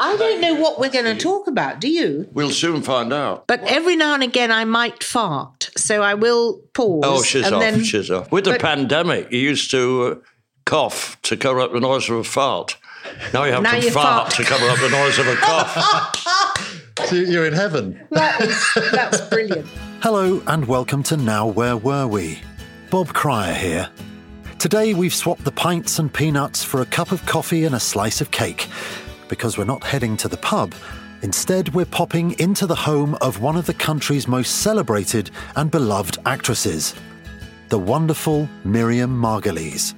I don't know what we're going to talk about, do you? We'll soon find out. But every now and again I might fart, so I will pause. Oh, she's and off. then- She's off. With the pandemic, you used to uh, cough to cover up the noise of a fart. Now you have Now to you fart, fart. to cover up the noise of a cough. So you're in heaven. That is, that's brilliant. Hello and welcome to Now Where Were We? Bob Cryer here. Today we've swapped the pints and peanuts for a cup of coffee and a slice of cake because we're not heading to the pub. Instead, we're popping into the home of one of the country's most celebrated and beloved actresses, the wonderful Miriam Margolyes.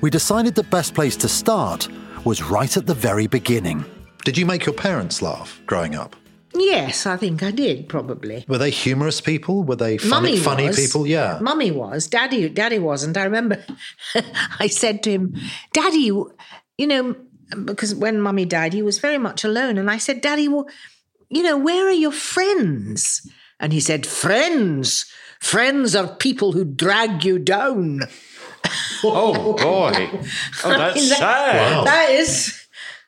We decided the best place to start was right at the very beginning. Did you make your parents laugh growing up? Yes, I think I did probably. Were they humorous people? Were they funny, Mummy funny was. people? Yeah. Mummy was. Daddy, Daddy wasn't. I remember I said to him, Daddy, you know, because when Mummy died, he was very much alone. And I said, Daddy, well, you know, where are your friends? And he said, Friends. Friends are people who drag you down. oh, boy. Oh, that's That- sad. That is,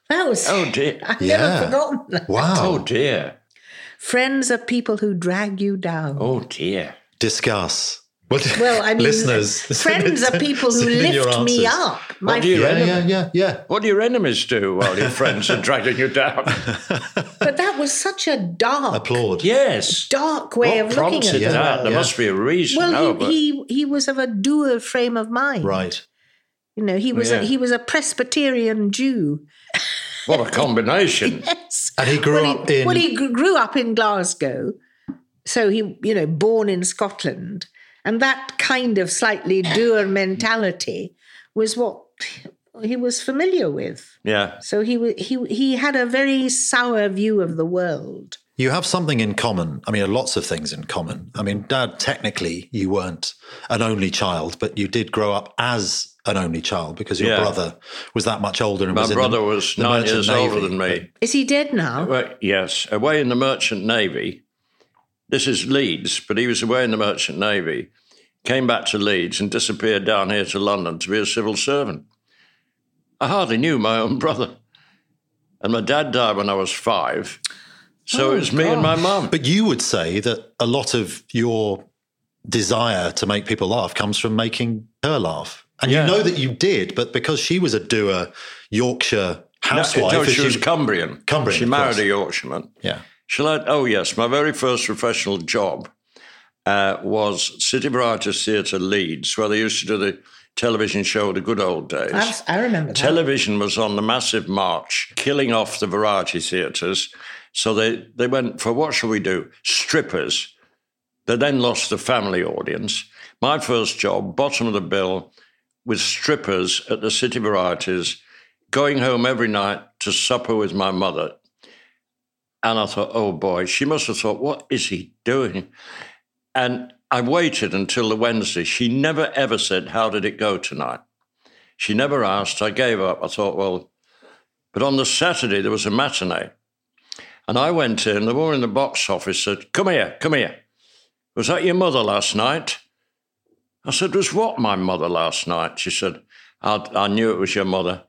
that was, Oh, dear. I've Yeah. never forgotten that. Wow. Oh, dear. Friends are people who drag you down. Oh, dear. Discuss. What, Well, I mean, listeners, friends are people who send in your lift me up. My What do you Yeah, enemy- yeah, yeah, yeah. What do your enemies do while your friends are dragging you down? But that was such a dark, Applaud. Yes. dark way what of looking at the that? world. There Yeah. must be a reason. Well, no, he, but he he was of a dual frame of mind. Right. You know, he was Yeah. a, he was a Presbyterian Jew. what a combination. Yes. And he grew well, up he, in. Well, he grew up in Glasgow, so he you know born in Scotland, and that kind of slightly doer mentality was what he was familiar with. Yeah. So he wa- he he had a very sour view of the world. You have something in common. I mean, lots of things in common. I mean, Dad, technically, you weren't an only child, but you did grow up as an only child because your Yeah. brother was that much older. And My was in the- brother was the nine Merchant years Navy. older than me. Is he dead now? Well, yes, away in the Merchant Navy. This is Leeds, but he was away in the Merchant Navy. Came back to Leeds and disappeared down here to London to be a civil servant. I hardly knew my own brother. And my dad died when I was five. So oh, it was me and my mum. But you would say that a lot of your desire to make people laugh comes from making her laugh. And Yeah. you know that you did, but because she was a doer Yorkshire housewife. No, as she was Cumbrian. Cumbrian, She married a Yorkshireman. Yeah. Shall I? Oh, yes. My very first professional job uh, was City Variety Theatre Leeds, where they used to do the television show The Good Old Days. I've- I remember that. Television was on the massive march, killing off the variety theatres. So they, they went for what shall we do? Strippers. They then lost the family audience. My first job, bottom of the bill, with strippers at the City Varieties, going home every night to supper with my mother. And I thought, oh boy, she must have thought, what is he doing? And I waited until the Wednesday. She never ever said, how did it go tonight? She never asked. I gave up. I thought, well, but on the Saturday, there was a matinee. And I went in, the woman in the box office said, Come here, come here. Was that your mother last night? I said, Was what my mother last night? She said, I, I knew it was your mother.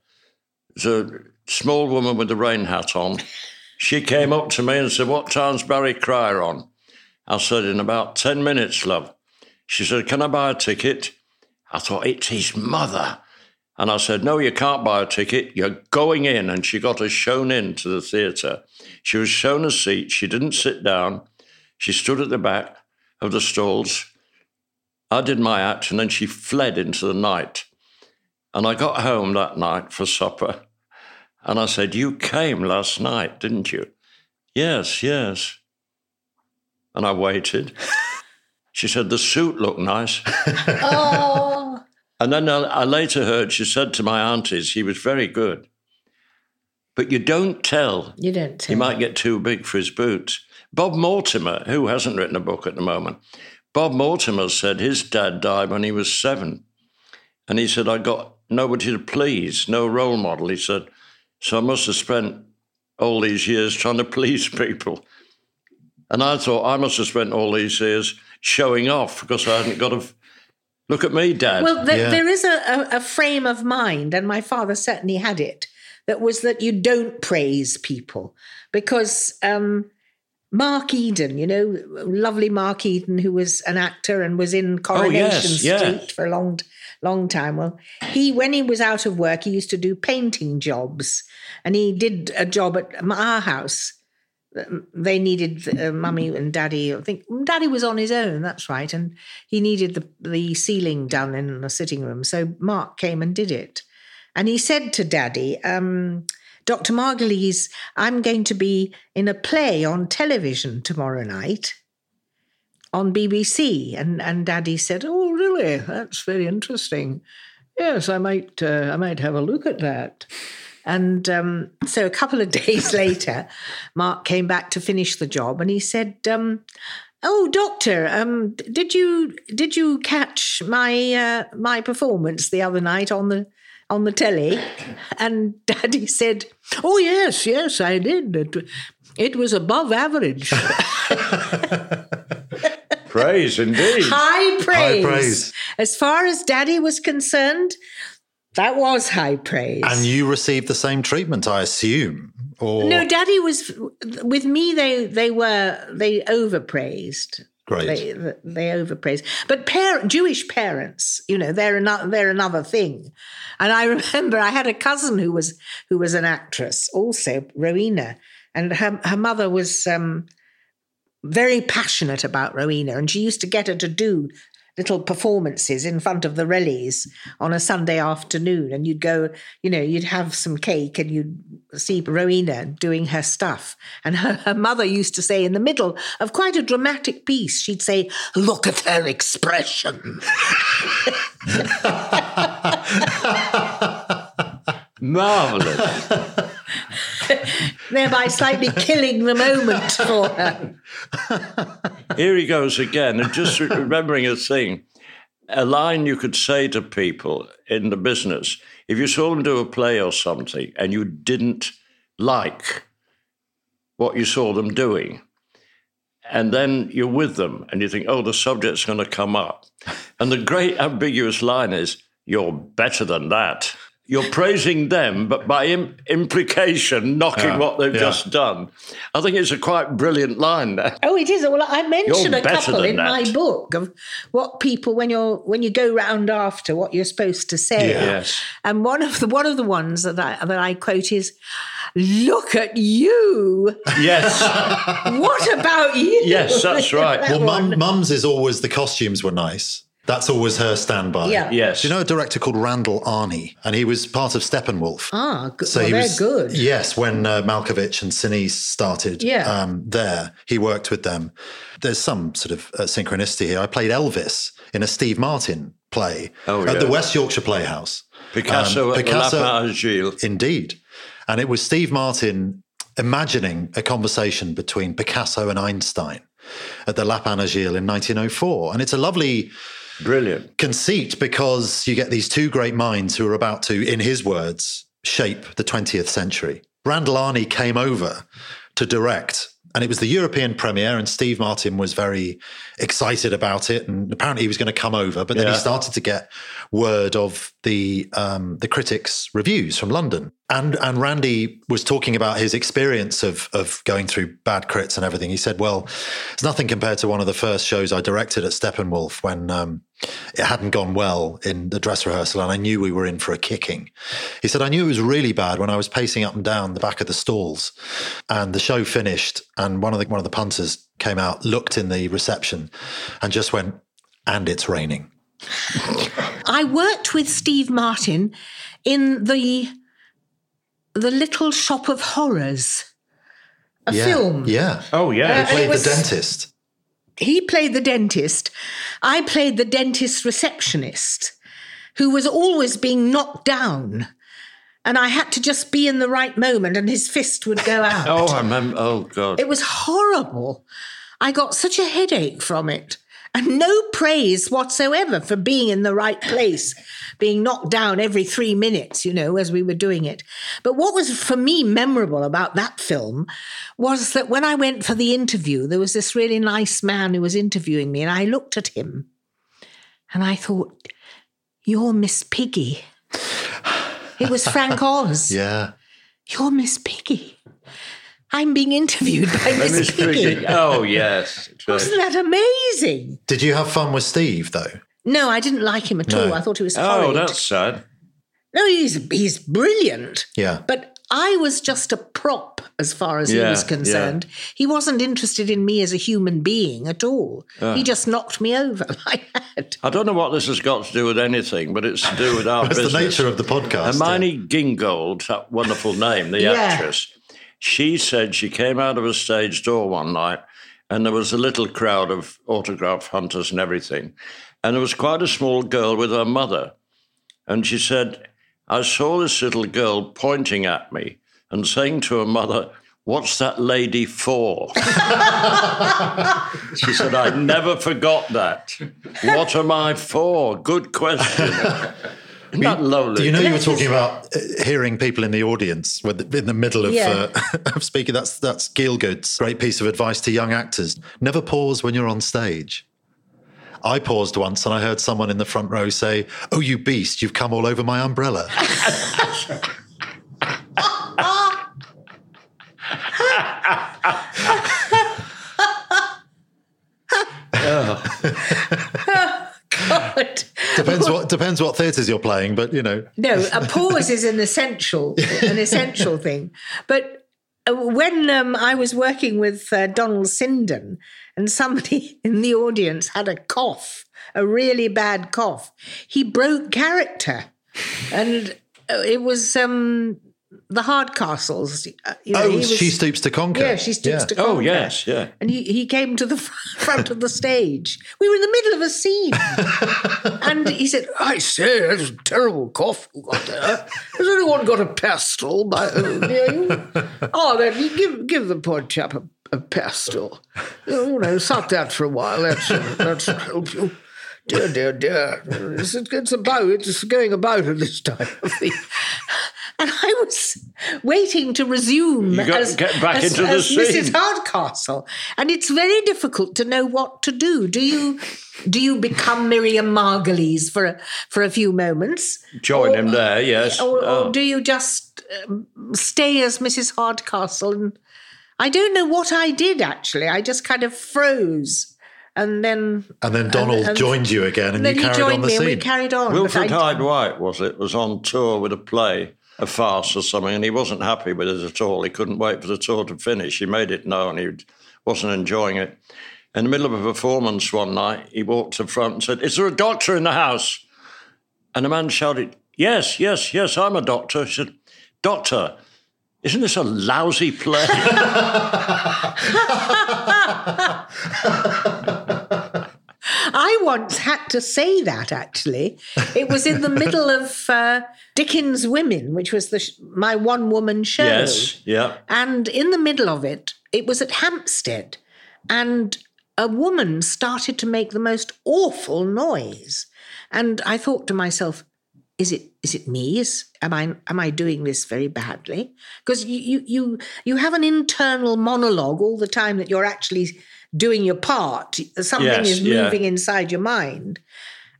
It was a small woman with a rain hat on. She came up to me and said, What time's Barry Cryer on? I said, In about 10 minutes, love. She said, Can I buy a ticket? I thought, It's his mother. And I said, No, you can't buy a ticket. You're going in. And she got us shown in to the theatre. She was shown a seat. She didn't sit down. She stood at the back of the stalls. I did my act, and then she fled into the night. And I got home that night for supper. And I said, You came last night, didn't you? Yes, yes. And I waited. She said, The suit looked nice. Oh, And then I, I later heard she said to my aunties he was very good. But you don't tell. You don't. He might get too big for his boots. Bob Mortimer, who hasn't written a book at the moment, Bob Mortimer said his dad died when he was seven. And he said, I got nobody to please, no role model. He said, so I must have spent all these years trying to please people. And I thought I must have spent all these years showing off because I hadn't got a. Look at me, Dad. Well, there, Yeah. there is a, a, a frame of mind, and my father certainly had it, that was that you don't praise people because um, Mark Eden, you know, lovely Mark Eden, who was an actor and was in Coronation Oh, yes, yeah. Street for a long, long time. Well, he, when he was out of work, he used to do painting jobs, and he did a job at our house they needed uh, mummy and daddy. I think daddy was on his own. That's right, and he needed the the ceiling done in the sitting room. So Mark came and did it, and he said to daddy, um, "Dr. Margolyes, I'm going to be in a play on television tomorrow night." On BBC, and and Daddy said, "Oh, really? That's very interesting. Yes, I might uh, I might have a look at that." And um, so a couple of days later, Mark came back to finish the job, and he said, um, "Oh, doctor, um, did you did you catch my uh, my performance the other night on the on the telly?" And Daddy said, "Oh yes, yes, I did. It, it was above average, Praise indeed. high praise. praise. As far as Daddy was concerned, that was high praise." And you received the same treatment, I assume. Or No, Daddy was with me. They they were they overpraised. Great. They they overpraised. But parent Jewish parents, you know, they're another they're another thing. And I remember I had a cousin who was who was an actress, also Rowena, and her her mother was um, very passionate about Rowena, and she used to get her to do little performances in front of the Rellies on a Sunday afternoon. And you'd go, you know, you'd have some cake and you'd see Rowena doing her stuff. And her, her mother used to say in the middle of quite a dramatic piece, she'd say, Look at her expression. Marvelous. thereby slightly killing the moment for her. Here he goes again. And just remembering a thing, a line you could say to people in the business if you saw them do a play or something and you didn't like what you saw them doing, and then you're with them and you think, oh, the subject's going to come up. And the great ambiguous line is, you're better than that. You're praising them, but by Im- implication, knocking Yeah, what they've yeah. just done. I think it's a quite brilliant line there. Oh, it is. Well, I mentioned a couple than in my book of what people when you're when you go round after what you're supposed to say. Yeah. Yes. And one of the one of the ones that I that I quote is, "Look at you! Yes. What about you?" Yes, that's right. That Well, mum, mum's is always the costumes were nice. That's always her standby. Yeah. Yes. Do you know a director called Randall Arney? And he was part of Steppenwolf. Ah, good. So well, he they're was good. Yes, when uh, Malkovich and Sinise started Yeah. um, there, he worked with them. There's some sort of uh, synchronicity here. I played Elvis in a Steve Martin play Oh, at the. West Yorkshire Playhouse. Picasso Um, at Picasso- the Lapin Agile. Indeed. And it was Steve Martin imagining a conversation between Picasso and Einstein at the Lapin Agile in 1904. And it's a lovely Brilliant. conceit because you get these two great minds who are about to, in his words, shape the 20th century. Randall Arney came over to direct, and it was the European premiere, and Steve Martin was very excited about it. And apparently he was going to come over, but then Yeah. he started to get word of the um, the critics' reviews from London. And and Randy was talking about his experience of of going through bad crits and everything. He said, "Well, it's nothing compared to one of the first shows I directed at Steppenwolf when um, it hadn't gone well in the dress rehearsal, and I knew we were in for a kicking." He said, "I knew it was really bad when I was pacing up and down the back of the stalls, and the show finished, and one of the one of the punters came out, looked in the reception, and just went, and it's raining." I worked with Steve Martin in the the Little Shop of Horrors, a yeah, film. yeah. Oh, yeah. Uh, He and played was- the dentist. he played the dentist. I played the dentist receptionist. who was always being knocked down. And I had to just be in the right moment and his fist would go oh, out. Oh, I remember. Oh, God. It was horrible. I got such a headache from it. And no praise whatsoever for being in the right place, being knocked down every three minutes, you know, as we were doing it. But what was for me memorable about that film was that when I went for the interview, there was this really nice man who was interviewing me, and I looked at him and I thought, You're Miss Piggy. It was Frank Oz. Yeah. You're Miss Piggy. I'm being interviewed by Miss Miss Piggy. Piggy. Oh, yes. Wasn't that amazing? Did you have fun with Steve though? No, I didn't like him at No. all. I thought he was Oh, horrid. that's sad. No, he's he's brilliant. Yeah. But I was just a prop as far as he was concerned. He wasn't interested in me as a human being at all. Ah. He just knocked me over like that. I don't know what this has got to do with anything, but it's to do with our That's the nature of the podcast. Hermione Gingold, that wonderful name, the Yeah. actress, she said she came out of a stage door one night and there was a little crowd of autograph hunters and everything. And there was quite a small girl with her mother. And she said, I saw this little girl pointing at me and saying to her mother, What's that lady for? she said, I never forgot that. What am I for? Good question. Isn't that lovely? You know, you were talking about uh, hearing people in the audience with- in the middle of, Yeah. uh, of speaking. That's that's Gielgud's great piece of advice to young actors: never pause when you're on stage. I paused once and I heard someone in the front row say, "Oh, you beast! You've come all over my umbrella." God. Depends what depends what theatres you're playing, but you know, No, a pause is an essential, an essential thing. But uh, when um, I was working with uh, Donald Sinden, and somebody in the audience had a cough, a really bad cough, he broke character, and uh, it was um, the Hardcastles. uh, You know, oh, was- she stoops to conquer. Yeah, she stoops Yeah. to conquer. Oh, yes, yeah. And he, he came to the front of the stage. We were in the middle of a scene. and he said, I say, that's a terrible cough you got there. Has anyone got a pestle by, you? Oh, then you give, give the poor chap a, a pestle. You know, suck that for a while. That's, uh, that's help you. Dear, dear, dear. It's, it's about, it's going about at this time of the... And I was waiting to resume You got as, to get back as- into the as Mrs. Hardcastle, and it's very difficult to know what to do. Do you do you become Miriam Margolyes for a, for a few moments, Join him there, yes. or, Oh. or do you just um, stay as Mrs. Hardcastle? And I don't know what I did actually. I just kind of froze, and then And then Donald and- joined you again, and, and then you he carried joined on the me, and we carried on. Wilfrid Hyde White, was it, was on tour with a play, a farce or something, and he wasn't happy with it at all. He couldn't wait for the tour to finish. He made it known he wasn't enjoying it. In the middle of a performance one night, he walked to the front and said, Is there a doctor in the house? And the man shouted, Yes, yes, yes, I'm a doctor. He said, Doctor, isn't this a lousy play? I once had to say that actually. It was in the middle of uh, Dickens' Women, which was the sh- my one woman show. yes, yeah. And in the middle of it, it was at Hampstead. And a woman started to make the most awful noise. And I thought to myself, is it is it me? Is am I am I doing this very badly? Because you you you you have an internal monologue all the time that you're actually doing your part. Something Yes, is yeah. moving inside your mind.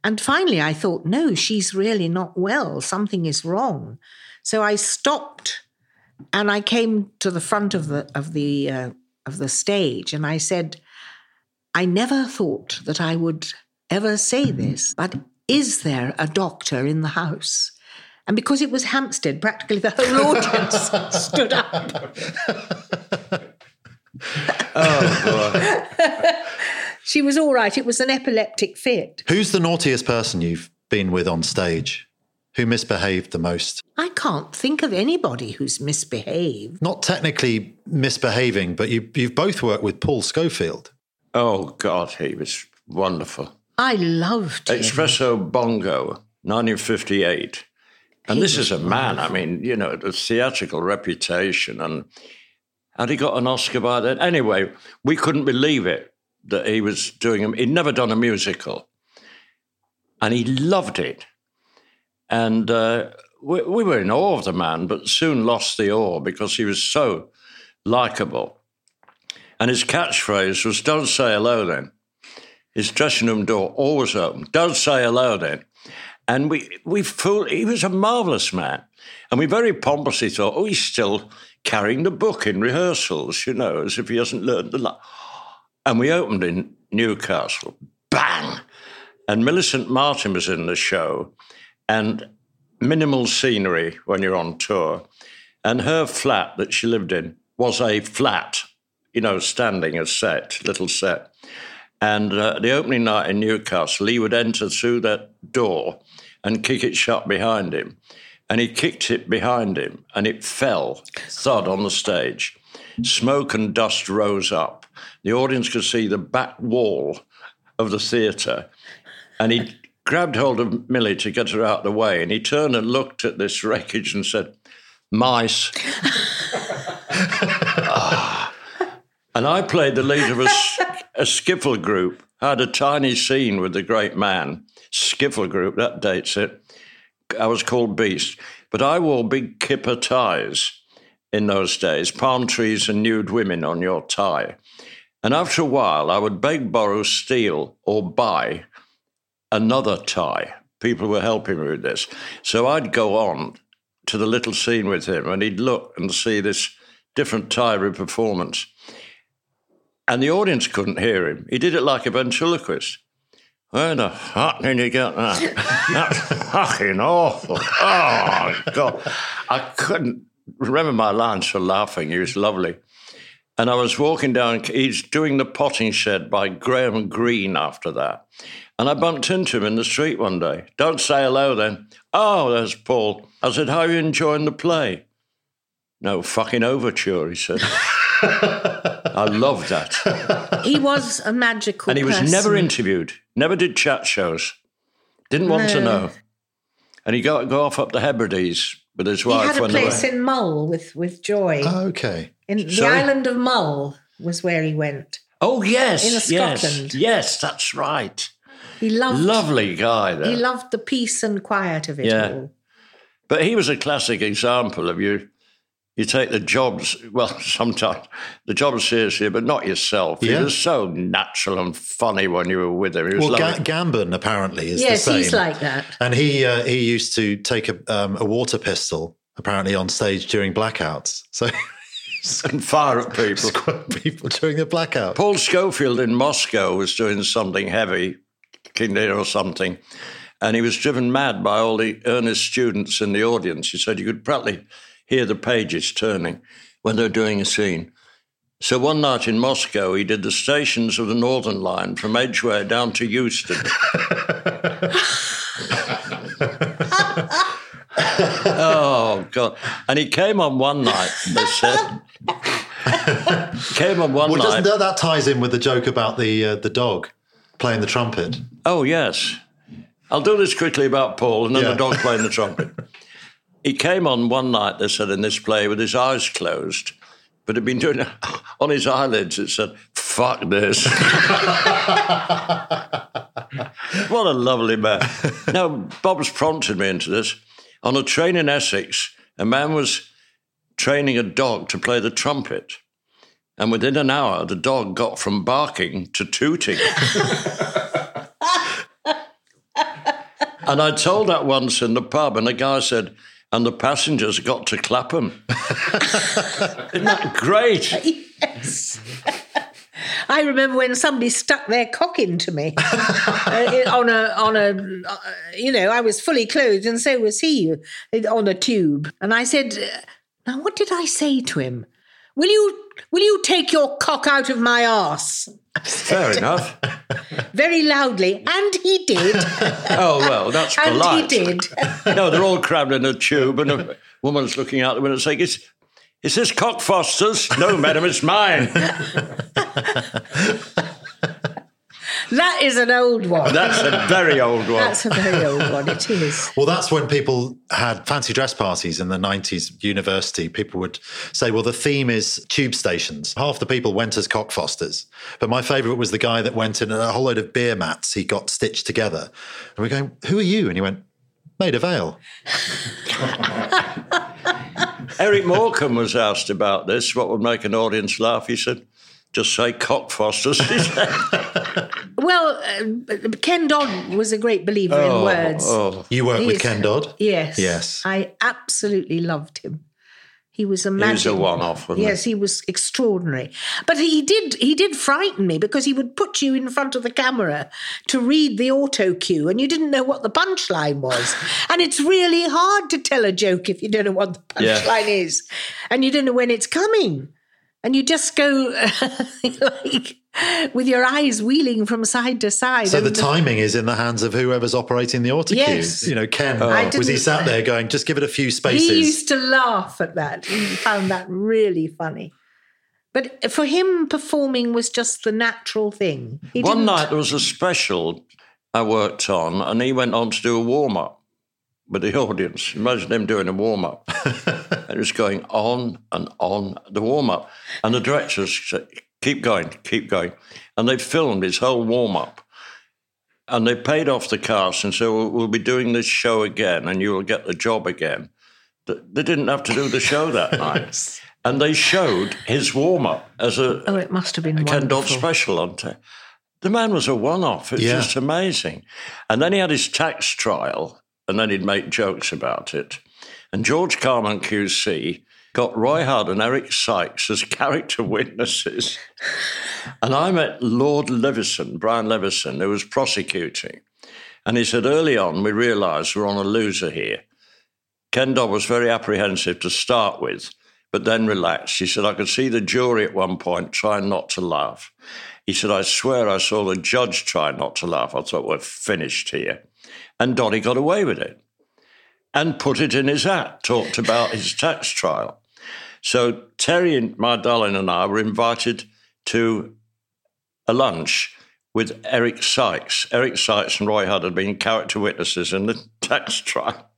And finally I thought, no, she's really not well. Something is wrong. So I stopped and I came to the front of the of the uh, of the stage and I said, I never thought that I would ever say this, but is there a doctor in the house? And because it was Hampstead, practically the whole audience stood up. Oh, she was all right. It was an epileptic fit. Who's the naughtiest person you've been with on stage? Who misbehaved the most? I can't think of anybody who's misbehaved. Not technically misbehaving, but you, you've both worked with Paul Scofield. Oh, God, he was wonderful. I loved him. Espresso Bongo. 1958. And this is a man, I mean, you know, a theatrical reputation, and had he got an Oscar by then? Anyway, we couldn't believe it that he was doing him. He'd never done a musical, and he loved it. And uh, we, we were in awe of the man, but soon lost the awe because he was so likable. And his catchphrase was, Don't say hello then. His dressing room door always open. Don't say hello then. And we, we fooled, he was a marvelous man. And we very pompously thought, oh, he's still carrying the book in rehearsals, you know, as if he hasn't learned the. La-. And we opened in Newcastle. Bang! And Millicent Martin was in the show. And minimal scenery when you're on tour. And her flat that she lived in was a flat, you know, standing a set, little set. And uh, the opening night in Newcastle, he would enter through that door and kick it shut behind him. And he kicked it behind him and it fell, thud on the stage. Smoke and dust rose up. The audience could see the back wall of the theatre. And he grabbed hold of Millie to get her out of the way. And he turned and looked at this wreckage and said, Mice. And I played the lead of a, a skiffle group, had a tiny scene with the great man. Skiffle group, that dates it. I was called Beast. But I wore big kipper ties in those days, palm trees and nude women on your tie. And after a while, I would beg, borrow, steal, or buy another tie. People were helping me with this. So I'd go on to the little scene with him, and he'd look and see this different tie performance. And the audience couldn't hear him. He did it like a ventriloquist. Where the fuck did you get that? That's fucking awful. Oh, God. I couldn't remember my lines for laughing. He was lovely. And I was walking down, he's doing the potting shed by Graham Greene after that. And I bumped into him in the street one day. Don't say hello then. Oh, there's Paul. I said, How are you enjoying the play? No fucking overture, he said. I love that. He was a magical And he was person. never interviewed, never did chat shows, didn't want to know. And he got go off up the Hebrides with his wife. He had a when place in Mull with, with Joy. Oh, okay. in the sorry? island of Mull was where he went. Oh, yes. in yes. Scotland. Yes, that's right. He loved Lovely guy there. he loved the peace and quiet of it Yeah. all. But he was a classic example of you. You take the jobs, well, sometimes the jobs seriously, but not yourself. Yeah. He was so natural and funny when you were with him. He was Well, Ga- Gambon apparently is Yes, the same. he's like that. and he uh, he used to take a, um, a water pistol apparently on stage during blackouts. So and fire at people. squirt people during the blackout. Paul Scofield in Moscow was doing something heavy, King Lear or something, and he was driven mad by all the earnest students in the audience. He said you could practically hear the pages turning when they're doing a scene. So one night in Moscow, he did the stations of the Northern Line from Edgware down to Euston. oh God! And he came on one night. They said came on one Well, night. that, that ties in with the joke about the uh, the dog playing the trumpet? Oh, yes. I'll do this quickly about Paul and then Yeah. the dog playing the trumpet. he came on one night, they said, in this play with his eyes closed, but had been doing it on his eyelids. It said, fuck this. what a lovely man. Now, Bob's prompted me into this. On a train in Essex, a man was training a dog to play the trumpet. And within an hour, the dog got from barking to tooting. And I told that once in the pub, and the guy said, and the passengers got to Clapham. Isn't that great? Yes. I remember when somebody stuck their cock into me uh, on a on a uh, you know I was fully clothed and so was he uh, on a tube and I said uh, now what did I say to him will you will you take your cock out of my arse Fair enough. very loudly and he did Oh, well, that's and polite. he did No, they're all crammed in a tube, and a woman's looking out the window saying, Is, is this cock Foster's? No, madam, it's mine. That is an old one. That's a very old one. That's a very old one. It is. Well, that's when people had fancy dress parties in the 90s, university. People would say, well, the theme is tube stations. Half the people went as cockfosters. But my favourite was the guy that went in a whole load of beer mats he got stitched together. And we're going, who are you? And he went, Maid of Ale. Eric Morecambe was asked about this. What would make an audience laugh? He said, just say cockfosters. He Well, uh, Ken Dodd was a great believer in words. oh. You worked with Ken Dodd? Yes. Yes. I absolutely loved him. He was a He was a one-off, wasn't Yes, he was extraordinary. But he did he did frighten me because he would put you in front of the camera to read the auto cue and you didn't know what the punchline was. and it's really hard to tell a joke if you don't know what the Yeah. punchline is. And you don't know when it's coming. And you just go like with your eyes wheeling from side to side. So the And timing is in the hands of whoever's operating the autocue. Yes. You know, Ken, oh. I was he sat there going, just give it a few spaces? He used to laugh at that. He found that really funny. But for him, performing was just the natural thing. He One didn't- night there was a special I worked on, and he went on to do a warm up with the audience. Imagine him doing a warm up. and it was going on and on, the warm up. And the directors said, keep going, keep going. And they filmed his whole warm up. And they paid off the cast and said, well, we'll be doing this show again, and you will get the job again. They didn't have to do the show that night. And they showed his warm up as a, Oh, it must have been Ken Dodd wonderful. special on te- The man was a one off. It's Yeah. just amazing. And then he had his tax trial, and then he'd make jokes about it. And George Carman QC got Roy Hudd and Eric Sykes as character witnesses. and I met Lord Leveson, Brian Leveson, who was prosecuting. And he said, early on, we realised we're on a loser here. Ken Dodd was very apprehensive to start with, but then relaxed. He said, I could see the jury at one point trying not to laugh. He said, I swear I saw the judge try not to laugh. I thought, we're finished here. And Doddy got away with it and put it in his act, talked about his tax trial. So Terry and my darling and I were invited to a lunch with Eric Sykes. Eric Sykes and Roy Hudd had been character witnesses in the tax trial.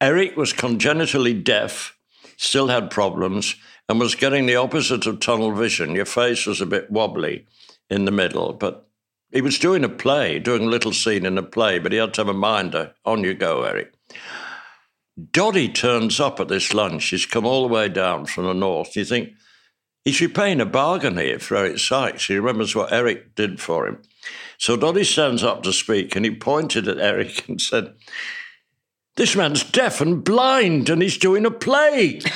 Eric was congenitally deaf, still had problems, and was getting the opposite of tunnel vision. Your face was a bit wobbly in the middle, but he was doing a play, doing a little scene in a play, but he had to have a minder. On you go, Eric. Doddy turns up at this lunch. He's come all the way down from the north. You think, is he paying a bargain here for Eric Sykes? He remembers what Eric did for him. So Doddy stands up to speak and he pointed at Eric and said, This man's deaf and blind and he's doing a play.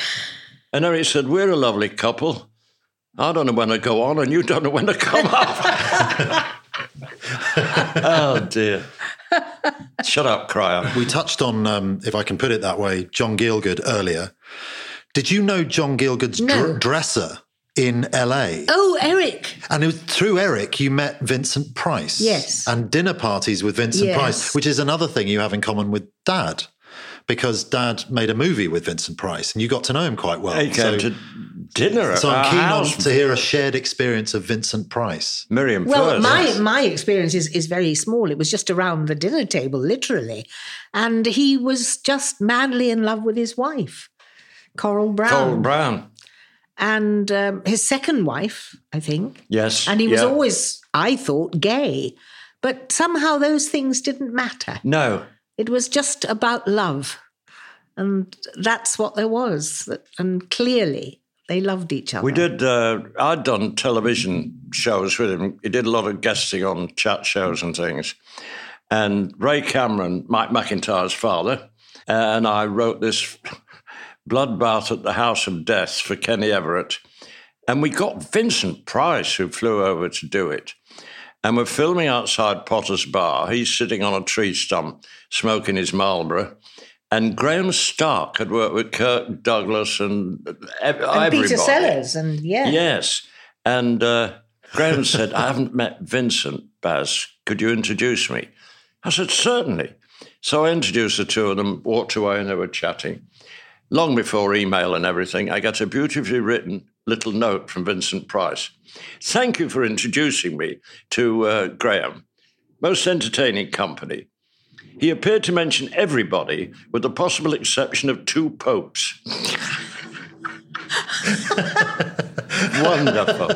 And Eric said, We're a lovely couple. I don't know when to go on and you don't know when to come up. oh, dear. Shut up, Cryer. We touched on, um, if I can put it that way, John Gielgud earlier. Did you know John Gielgud's No. dr- dresser in LA? Oh, Eric. And it was through Eric you met Vincent Price. Yes. And dinner parties with Vincent Yes. Price, which is another thing you have in common with Dad, because Dad made a movie with Vincent Price, and you got to know him quite well. He came so, to dinner at so I'm keen on, to hear a shared experience of Vincent Price. Miriam Well, first. my my experience is, is very small. It was just around the dinner table, literally, and he was just madly in love with his wife, Coral Browne, Coral Browne. and um, his second wife, I think. Yes. And he was yeah. always, I thought, gay, but somehow those things didn't matter. No. It was just about love, and that's what there was. And clearly, they loved each other. We did. Uh, I'd done television shows with him. He did a lot of guesting on chat shows and things. And Ray Cameron, Mike McIntyre's father, and I wrote this bloodbath at the House of Death for Kenny Everett. And we got Vincent Price, who flew over to do it. And we're filming outside Potter's Bar. He's sitting on a tree stump smoking his Marlboro. And Graham Stark had worked with Kirk Douglas and, ev- and. Peter Sellers, and yeah, Yes. And uh, Graham said, I haven't met Vincent, Baz. Could you introduce me? I said, certainly. So I introduced the two of them, walked away, and they were chatting. long before email and everything, I got a beautifully written little note from Vincent Price. Thank you for introducing me to uh, Graham. Most entertaining company. He appeared to mention everybody with the possible exception of two popes. Wonderful.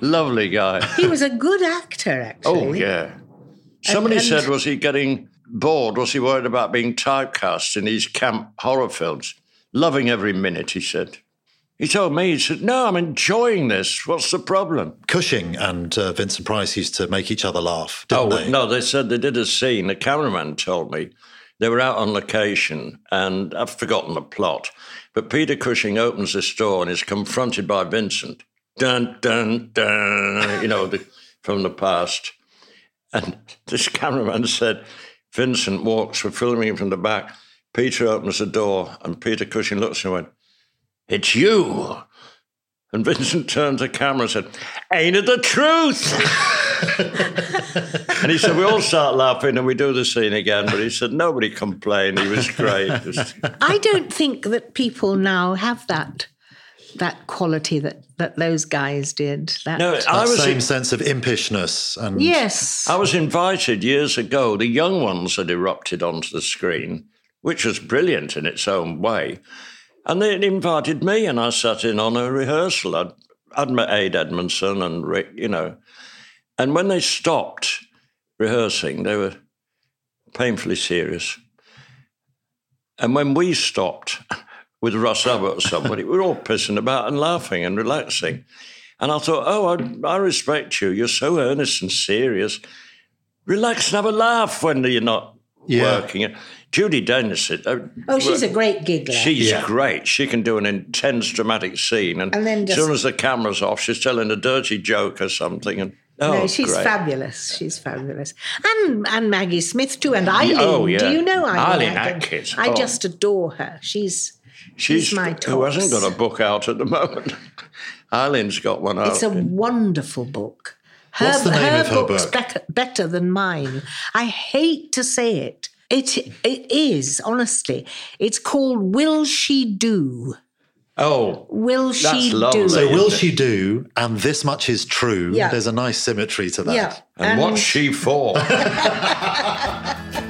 Lovely guy. He was a good actor, actually. Oh, yeah. Somebody and- said, was he getting bored? Was he worried about being typecast in these camp horror films? Loving every minute, he said. He told me, he said, No, I'm enjoying this. What's the problem? Cushing and uh, Vincent Price used to make each other laugh, didn't oh, they? no, they said they did a scene. The cameraman told me they were out on location, and I've forgotten the plot. But Peter Cushing opens this door and is confronted by Vincent. Dun, dun, dun, you know, the, from the past. And this cameraman said, Vincent walks, we're filming him from the back. Peter opens the door, and Peter Cushing looks and went, It's you. And Vincent turned to the camera and said, Ain't it the truth? and he said, We all start laughing and we do the scene again. But he said, Nobody complained. He was great. I don't think that people now have that that quality that that those guys did. That, no, I That was, same sense of impishness and yes. I was invited years ago. The young ones had erupted onto the screen, which was brilliant in its own way. And they invited me, and I sat in on a rehearsal. I'd, I'd met Ade Edmondson and Rick, you know. And when they stopped rehearsing, they were painfully serious. And when we stopped with Russ Abbott or somebody, we were all pissing about and laughing and relaxing. And I thought, oh, I, I respect you. You're so earnest and serious. Relax and have a laugh when you're not Yeah. working. Judi Dench, uh, oh, she's a great giggler. She's Yeah. great. She can do an intense dramatic scene, and, And then as soon as the camera's off, she's telling a dirty joke or something. And oh, no, she's great. fabulous. She's fabulous, and and Maggie Smith too, and Eileen. oh, yeah. Do you know Eileen? Eileen Atkins? Atkins, I oh. just adore her. She's She's she's my who hasn't got a book out at the moment. Eileen's got one out. It's a wonderful book. Her, What's the name of her book's book? Better, better than mine. I hate to say it. It it is honestly. It's called Will She Do? oh, Will she lovely. do? So will she do? And this much is true. Yeah. There's a nice symmetry to that. yeah. and, what's she for?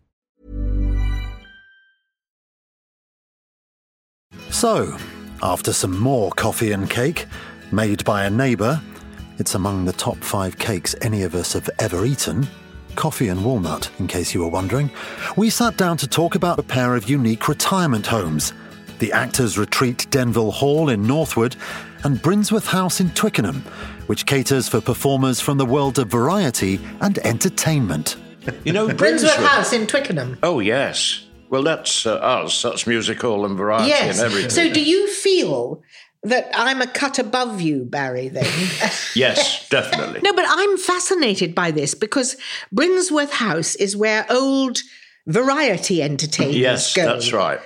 So, after some more coffee and cake, made by a neighbour, it's among the top five cakes any of us have ever eaten. Coffee and walnut, in case you were wondering. We sat down to talk about a pair of unique retirement homes the Actors Retreat Denville Hall in Northwood and Brinsworth House in Twickenham, which caters for performers from the world of variety and entertainment. You know, Brinsworth Brinsworth- House in Twickenham. Oh yes. Well, that's uh, us. That's musical and variety Yes. and everything. So, do you feel that I'm a cut above you, Barry? Then. yes, definitely. No, but I'm fascinated by this because Brinsworth House is where old variety entertainers yes, go. that's right.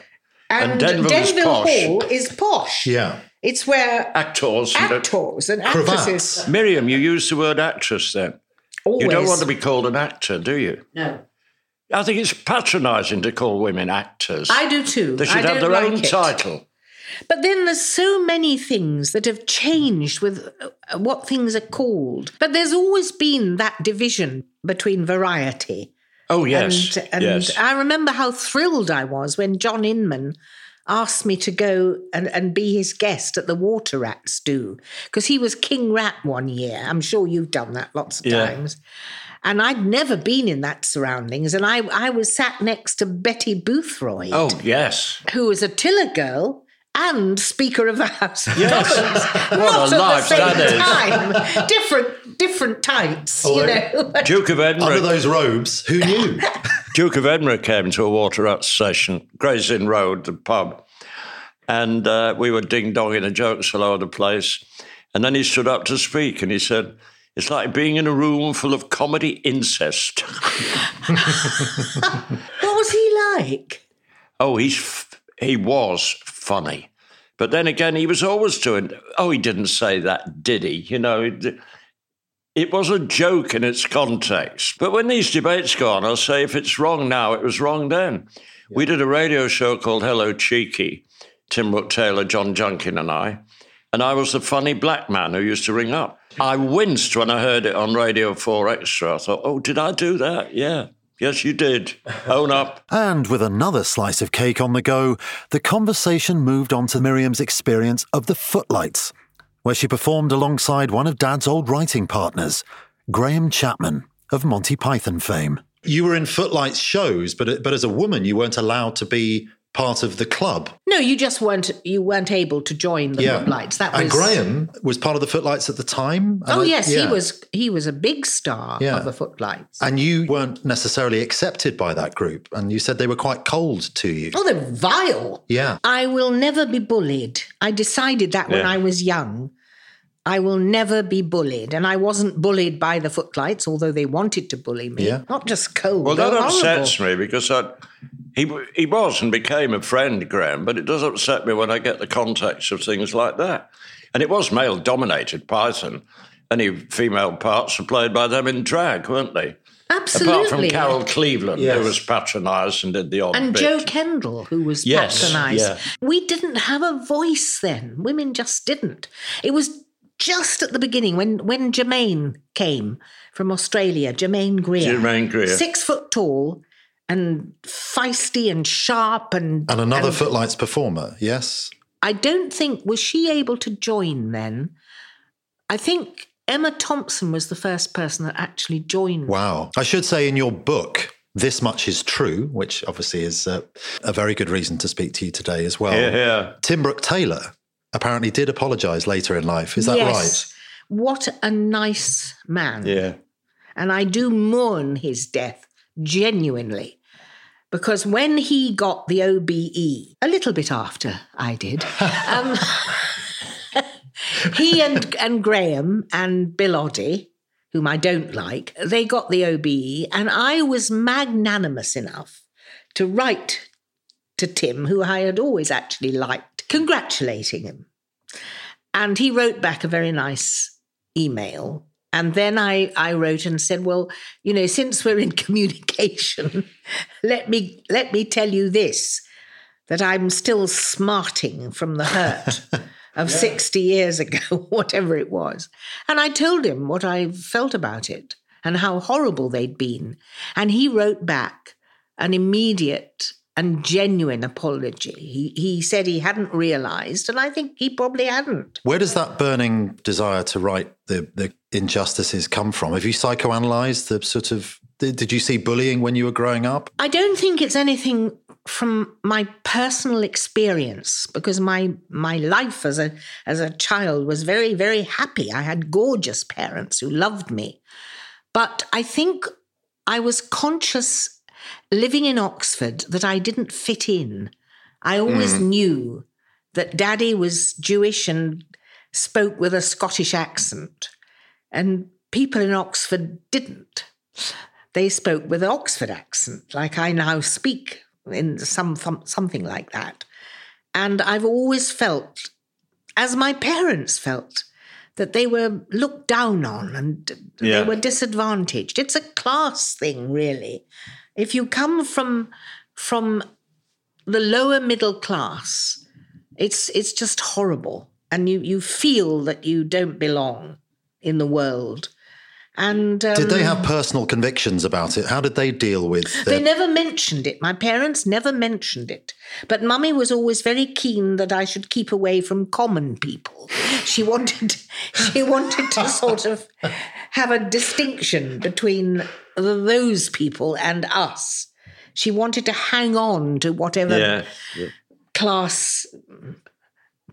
And, And Denville is posh. Hall is posh. Yeah. It's where Actors. and- actors and Cravats. actresses Miriam, you use the word actress then. always. You don't want to be called an actor, do you? No, I think it's patronising to call women actors. I do too. They should have their like own it. title. But then there's so many things that have changed with uh, what things are called. But there's always been that division between variety. Oh, yes. And, and yes. I remember how thrilled I was when John Inman asked me to go and, and be his guest at the Water Rats do, because he was King Rat one year. I'm sure you've done that lots of Yeah. times. And I'd never been in that surroundings. And I, I was sat next to Betty Boothroyd oh, yes. who was a tiller girl and Speaker of the House of Yes. Commons. What Not a at life the same is. time. Different, different types, Oh, you know. Duke of Edinburgh. Under Edinburgh. those robes, who knew? Duke of Edinburgh came to a water rat station, Gray's Inn Road, the pub, and uh, we were ding donging and jokes all over the place. And then he stood up to speak and he said, It's like being in a room full of comedy incest. what was he like? oh, he's f- he was funny. But then again, he was always doing, oh, he didn't say that, did he? You know, it, it was a joke in its context. But when these debates go on, I'll say if it's wrong now, it was wrong then. We did a radio show called Hello Cheeky, Tim Brooke Taylor, John Junkin, and I. And I was the funny black man who used to ring up. I winced when I heard it on Radio 4 Extra. I thought, oh, did I do that? Yeah. Yes, you did. Own up. And with another slice of cake on the go, the conversation moved on to Miriam's experience of the Footlights, where she performed alongside one of Dad's old writing partners, Graham Chapman of Monty Python fame. You were in Footlights shows, but but as a woman, you weren't allowed to be part of the club. No, you just weren't. You weren't able to join the footlights. That was and Graham was part of the Footlights at the time. Oh I- yes, yeah. he was. He was a big star Yeah. of the footlights. And you weren't necessarily accepted by that group, and you said they were quite cold to you. oh, they're vile. Yeah. I will never be bullied. I decided that when I was young. I will never be bullied. And I wasn't bullied by the footlights, although they wanted to bully me. Yeah. Not just cold. Well, that they're horrible. upsets me because I, he he was and became a friend, Graham. But it does upset me when I get the context of things like that. And it was male dominated Python. Any female parts were played by them in drag, weren't they? Absolutely. Apart from Carol Cleveland, Yes. who was patronised and did the odd and bit. Jo Kendall, who was Yes, patronised. yeah. We didn't have a voice then. Women just didn't. It was just at the beginning when when Germaine came from Australia, Germaine Greer. Germaine Greer. Six foot tall and feisty and sharp and And another and Footlights performer, yes. I don't think was she able to join then. I think Emma Thompson was the first person that actually joined. Wow. I should say in your book, This Much Is True, which obviously is uh, a very good reason to speak to you today as well. Here, here. Tim Brooke Taylor apparently did apologise later in life. Is that right? yes. What a nice man. Yeah. And I do mourn his death genuinely. Because when he got the OBE, a little bit after I did, um, he and, and Graham and Bill Oddie, whom I don't like, they got the OBE, and I was magnanimous enough to write to Tim, who I had always actually liked, congratulating him. And he wrote back a very nice email. And then I, I wrote and said, well, you know, since we're in communication, let me let me tell you this, that I'm still smarting from the hurt of 60 years ago, whatever it was. And I told him what I felt about it and how horrible they'd been. And he wrote back an immediate and genuine apology. He, he said he hadn't realized, and I think he probably hadn't. Where does that burning desire to right the, the injustices come from? Have you psychoanalyzed the sort of. Did did you see bullying when you were growing up? I don't think it's anything from my personal experience because my my life as a as a child was very very happy. I had gorgeous parents who loved me. But I think I was conscious living in Oxford that I didn't fit in. I always hmm. knew that daddy was Jewish and spoke with a Scottish accent and people in Oxford didn't they spoke with an Oxford accent, like I now speak in some something like that. And I've always felt, as my parents felt, that they were looked down on and Yeah. they were disadvantaged. It's a class thing, really. If you come from from the lower middle class It's it's just horrible, and you you feel that you don't belong in the world. And um, Did they have personal convictions about it? How did they deal with They their never mentioned it. My parents never mentioned it. But mummy was always very keen that I should keep away from common people. She wanted she wanted to sort of have a distinction between those people and us. She wanted to hang on to whatever Yeah. yeah. class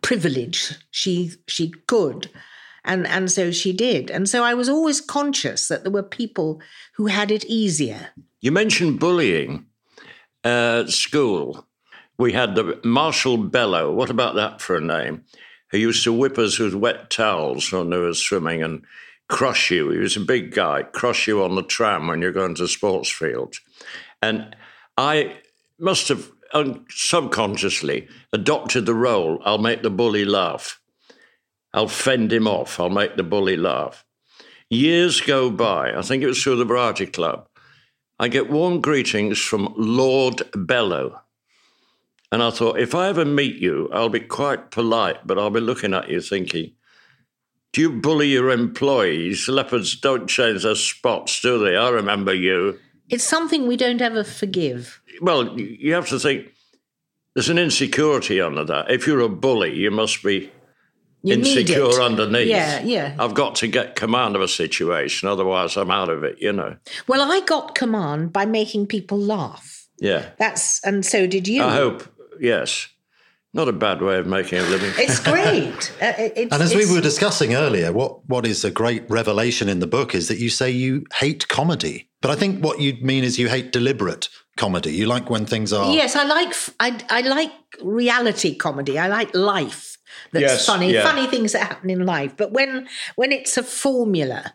privilege she she could and and so she did and so i was always conscious that there were people who had it easier You mentioned bullying uh, school. We had the Marshall Bellow. What about that for a name? He used to whip us with wet towels when we were swimming and crush you. He was a big guy, crush you on the tram when you're going to sports fields. And I must have subconsciously adopted the role I'll make the bully laugh. I'll fend him off. I'll make the bully laugh. Years go by. I think it was through the Variety Club. I get warm greetings from Lord Bellow. And I thought, if I ever meet you, I'll be quite polite, but I'll be looking at you thinking, do you bully your employees? Leopards don't change their spots, do they? I remember you. it's something we don't ever forgive Well, you have to think there's an insecurity under that. If you're a bully, you must be you insecure underneath. yeah yeah I've got to get command of a situation, otherwise I'm out of it, you know. well i got command by making people laugh Yeah. that's and so did you I hope, yes. Not a bad way of making a living. it's great Uh, it- it's, And as we were discussing earlier, what, what is a great revelation in the book is that you say you hate comedy. But I think what you mean is you hate deliberate comedy. You like when things are. Yes, I like I, I like reality comedy. I like life that's Yes, funny, yeah. funny things that happen in life. But when when it's a formula,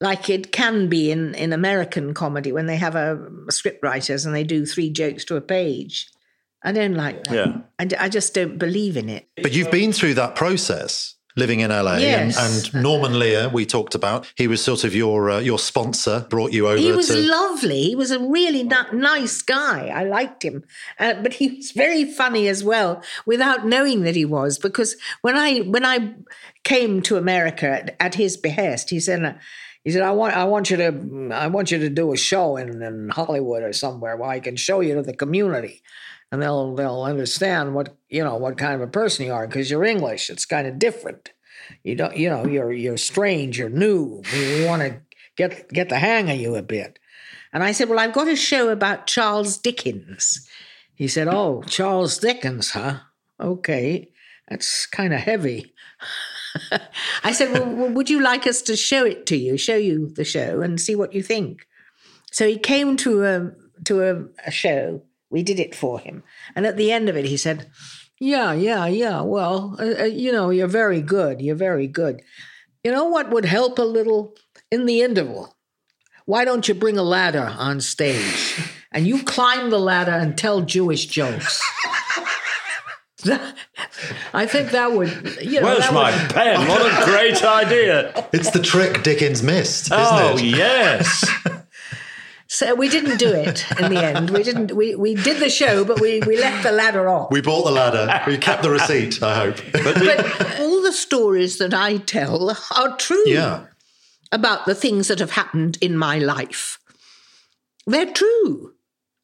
like it can be in in American comedy, when they have a script writers and they do three jokes to a page, I don't like that. Yeah. i just don't believe in it. But you've been through that process living in LA. Yes. And, and Norman Lear, we talked about, he was sort of your uh, your sponsor, brought you over He was to. lovely. He was a really ni- nice guy. I liked him, uh, but he was very funny as well, without knowing that he was. Because when I when I came to America at, at his behest, he said. He said, "I want, I want you to, I want you to do a show in, in Hollywood or somewhere where I can show you to the community, and they'll, they'll understand what, you know, what kind of a person you are because you're English. It's kind of different. You don't, you know, you're, you're strange. You're new. We want to get, get the hang of you a bit." And I said, Well, I've got a show about Charles Dickens. He said, Oh, Charles Dickens, huh? Okay, that's kind of heavy. I said, well, would you like us to show it to you, show you the show, and see what you think? So he came to a to a, a show. We did it for him, and at the end of it, he said, "Yeah, yeah, yeah. Well, uh, uh, you know, you're very good. You're very good. You know what would help a little in the interval? Why don't you bring a ladder on stage and you climb the ladder and tell Jewish jokes?" I think that would. You know, Where's that my would- pen? What a great idea. It's the trick Dickens missed, isn't it? Oh, it? yes. So we didn't do it in the end. We didn't. We, we did the show, but we, we left the ladder off. We bought the ladder. We kept the receipt, I hope. but all the stories that I tell are true yeah. about the things that have happened in my life. They're true,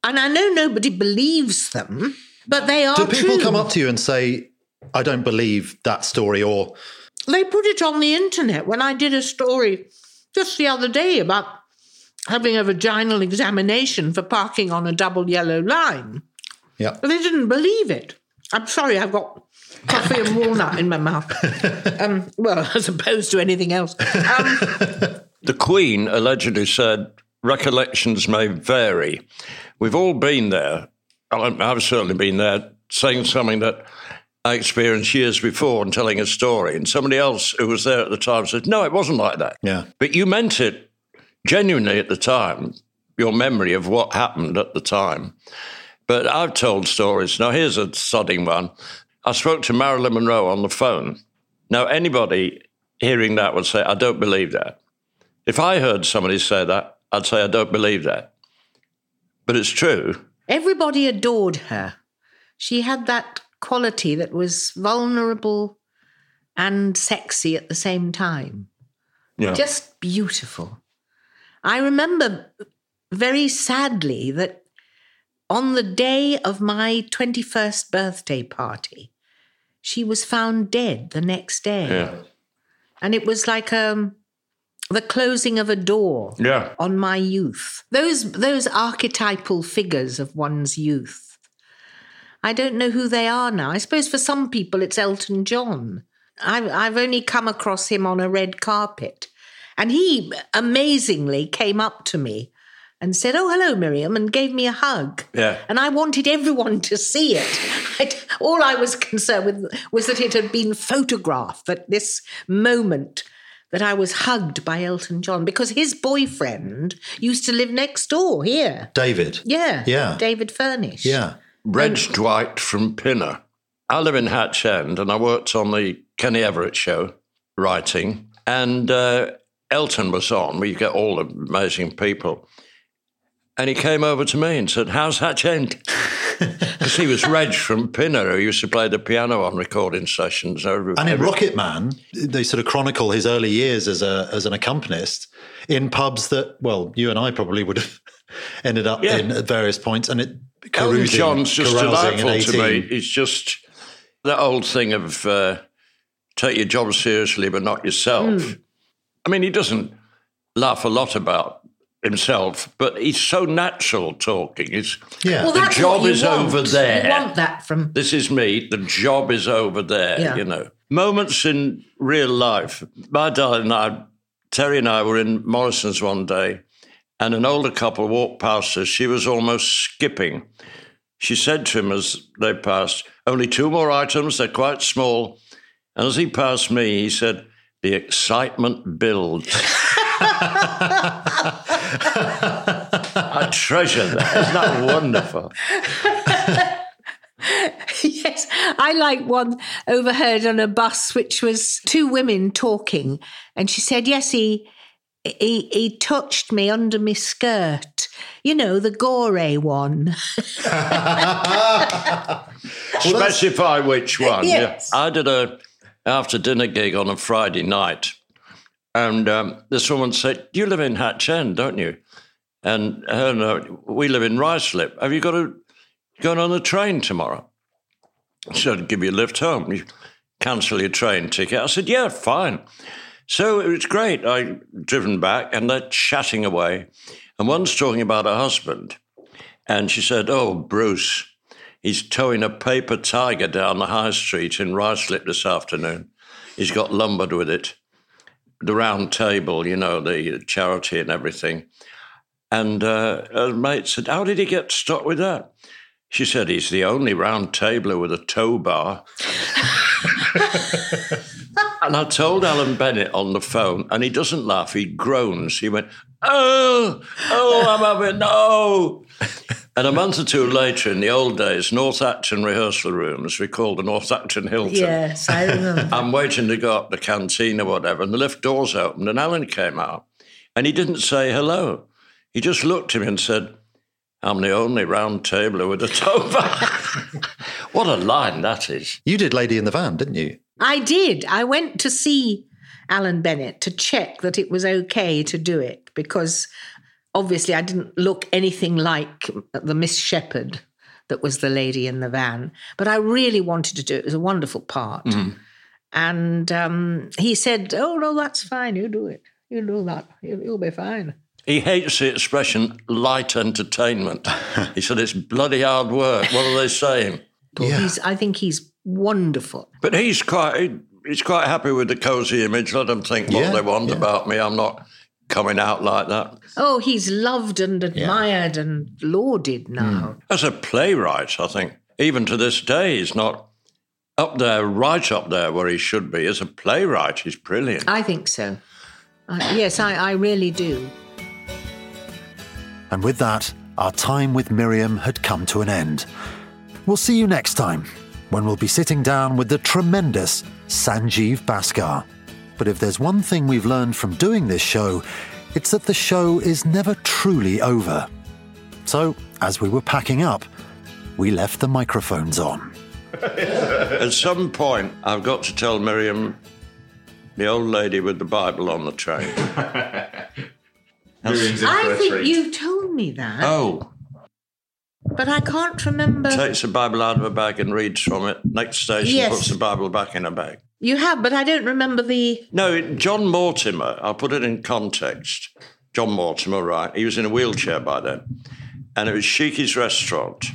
and I know nobody believes them, but they are Do people true. come up to you and say, I don't believe that story, or They put it on the internet when I did a story just the other day about having a vaginal examination for parking on a double yellow line. yeah. But they didn't believe it. I'm sorry, I've got coffee and walnut in my mouth. Um, well, as opposed to anything else. Um, The Queen allegedly said recollections may vary. We've all been there. I've certainly been there, saying something that I experienced years before and telling a story. And somebody else who was there at the time said, No, it wasn't like that. Yeah. But you meant it genuinely at the time, your memory of what happened at the time. But I've told stories. Now, here's a sodding one. I spoke to Marilyn Monroe on the phone. Now, anybody hearing that would say, I don't believe that. If I heard somebody say that, I'd say, I don't believe that. But it's true. everybody adored her. She had that quality that was vulnerable and sexy at the same time. Yeah. Just beautiful. I remember very sadly that on the day of my 21st birthday party, she was found dead the next day. yeah. And it was like um, the closing of a door Yeah. on my youth. Those those archetypal figures of one's youth. I don't know who they are now. I suppose for some people it's Elton John. I've I've only come across him on a red carpet, and he amazingly came up to me and said, "Oh, hello, Miriam," and gave me a hug. Yeah. And I wanted everyone to see it. I, all I was concerned with was that it had been photographed, that this moment that I was hugged by Elton John, because his boyfriend used to live next door here. David. Yeah. Yeah. David Furnish. Yeah. Reg Dwight from Pinner. I live in Hatch End and I worked on the Kenny Everett show writing, and uh, Elton was on. We get all the amazing people. And he came over to me and said, How's Hatch End? Because he was Reg from Pinner, who used to play the piano on recording sessions. Every, And in every- Rocket Man, they sort of chronicle his early years as a as an accompanist in pubs that, well, you and I probably would have ended up Yeah. in at various points. And it Elton John's just delightful to me. It's just that old thing of uh, take your job seriously, but not yourself. Hmm. I mean, he doesn't laugh a lot about himself, but he's so natural talking. It's, Yeah. Well, the job is want. over there. You want that from. This is me. The job is over there. Yeah. You know, moments in real life. My darling and I, Terry and I were in Morrison's one day, and an older couple walked past us. She was almost skipping. She said to him as they passed, "Only two more items. They're quite small." And as he passed me, he said, "The excitement builds." I treasure that. Isn't that wonderful? yes, I like one overheard on a bus, which was two women talking, and she said, "Yes, he." He, he touched me under my skirt, you know, the gore one. Specify which one. Yes. Yeah. I did a after dinner gig on a Friday night, and um, this woman said, "You live in Hatch End, don't you?" And her and I, we live in Ruislip. Have you got a going on the train tomorrow? She said, "Give you a lift home. You cancel your train ticket." I said, "Yeah, fine." So it was great. I driven back, and they're chatting away, and one's talking about her husband, and she said, "Oh, Bruce." He's towing a paper tiger down the high street in Ruislip this afternoon. He's got lumbered with it. The round table, you know, the charity and everything. And uh, her mate said, How did he get stuck with that? She said, He's the only round tabler with a tow bar. and I told Alan Bennett on the phone, and he doesn't laugh, he groans. He went, Oh, oh, I'm having, no. And a month or two later, in the old days, North Acton rehearsal rooms, we called the North Acton Hilton. Yes, I remember. I'm waiting to go up the canteen or whatever, and the lift doors opened, and Alan came out, and he didn't say hello. He just looked at me and said, "I'm the only round tabler with a tow bar." what a line that is! You did Lady in the Van, didn't you? I did. I went to see Alan Bennett to check that it was okay to do it because obviously I didn't look anything like the Miss Shepherd that was the lady in the van. But I really wanted to do it. It was a wonderful part. And um, he said, Oh, no, that's fine. You do it. You do that. You'll, you'll be fine. He hates the expression "light entertainment." he said it's bloody hard work. What are they saying? Yeah. he's, I think he's wonderful. But he's quite he's quite happy with the cosy image. Let them think what Yeah, they want yeah. about me. I'm not coming out like that. Oh, he's loved and admired and lauded hmm. now. As a playwright, I think, even to this day, he's not up there, right up there where he should be. As a playwright, he's brilliant. I think so. I yes, I, I really do. And with that, our time with Miriam had come to an end. We'll see you next time when we'll be sitting down with the tremendous Sanjeev Bhaskar. But if there's one thing we've learned from doing this show, it's that the show is never truly over. So, as we were packing up, we left the microphones on. At some point, I've got to tell Miriam, the old lady with the Bible on the train. Miriam's in for I a think treat. you told me that, Oh, but I can't remember. takes the Bible out of her bag and reads from it. Next station, Yes. puts the Bible back in her bag. You have, but I don't remember the. No, John Mortimer, I'll put it in context. John Mortimer, right? He was in a wheelchair by then. And it was Sheekey's restaurant,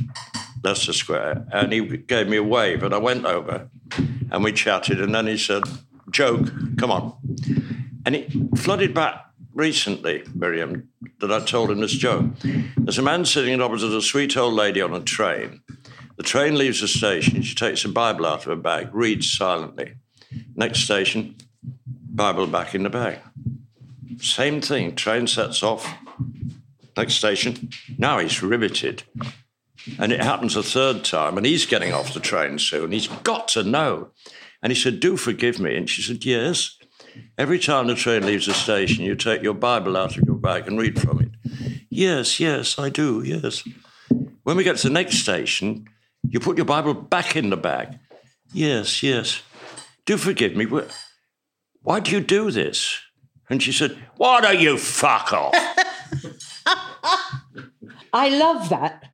Leicester Square. And he gave me a wave, and I went over and we chatted. And then he said, Joke, come on. And it flooded back recently, Miriam, that I told him this joke. There's a man sitting opposite a sweet old lady on a train. The train leaves the station. She takes a Bible out of her bag, reads silently. Next station, Bible back in the bag. Same thing. Train sets off. Next station. Now he's riveted. And it happens a third time, and he's getting off the train soon. He's got to know. And he said, Do forgive me. And she said, Yes. Every time the train leaves the station, you take your Bible out of your bag and read from it. Yes, yes, I do, yes. When we get to the next station, you put your Bible back in the bag. Yes, yes. Do forgive me. Why do you do this? And she said, Why don't you fuck off? I love that.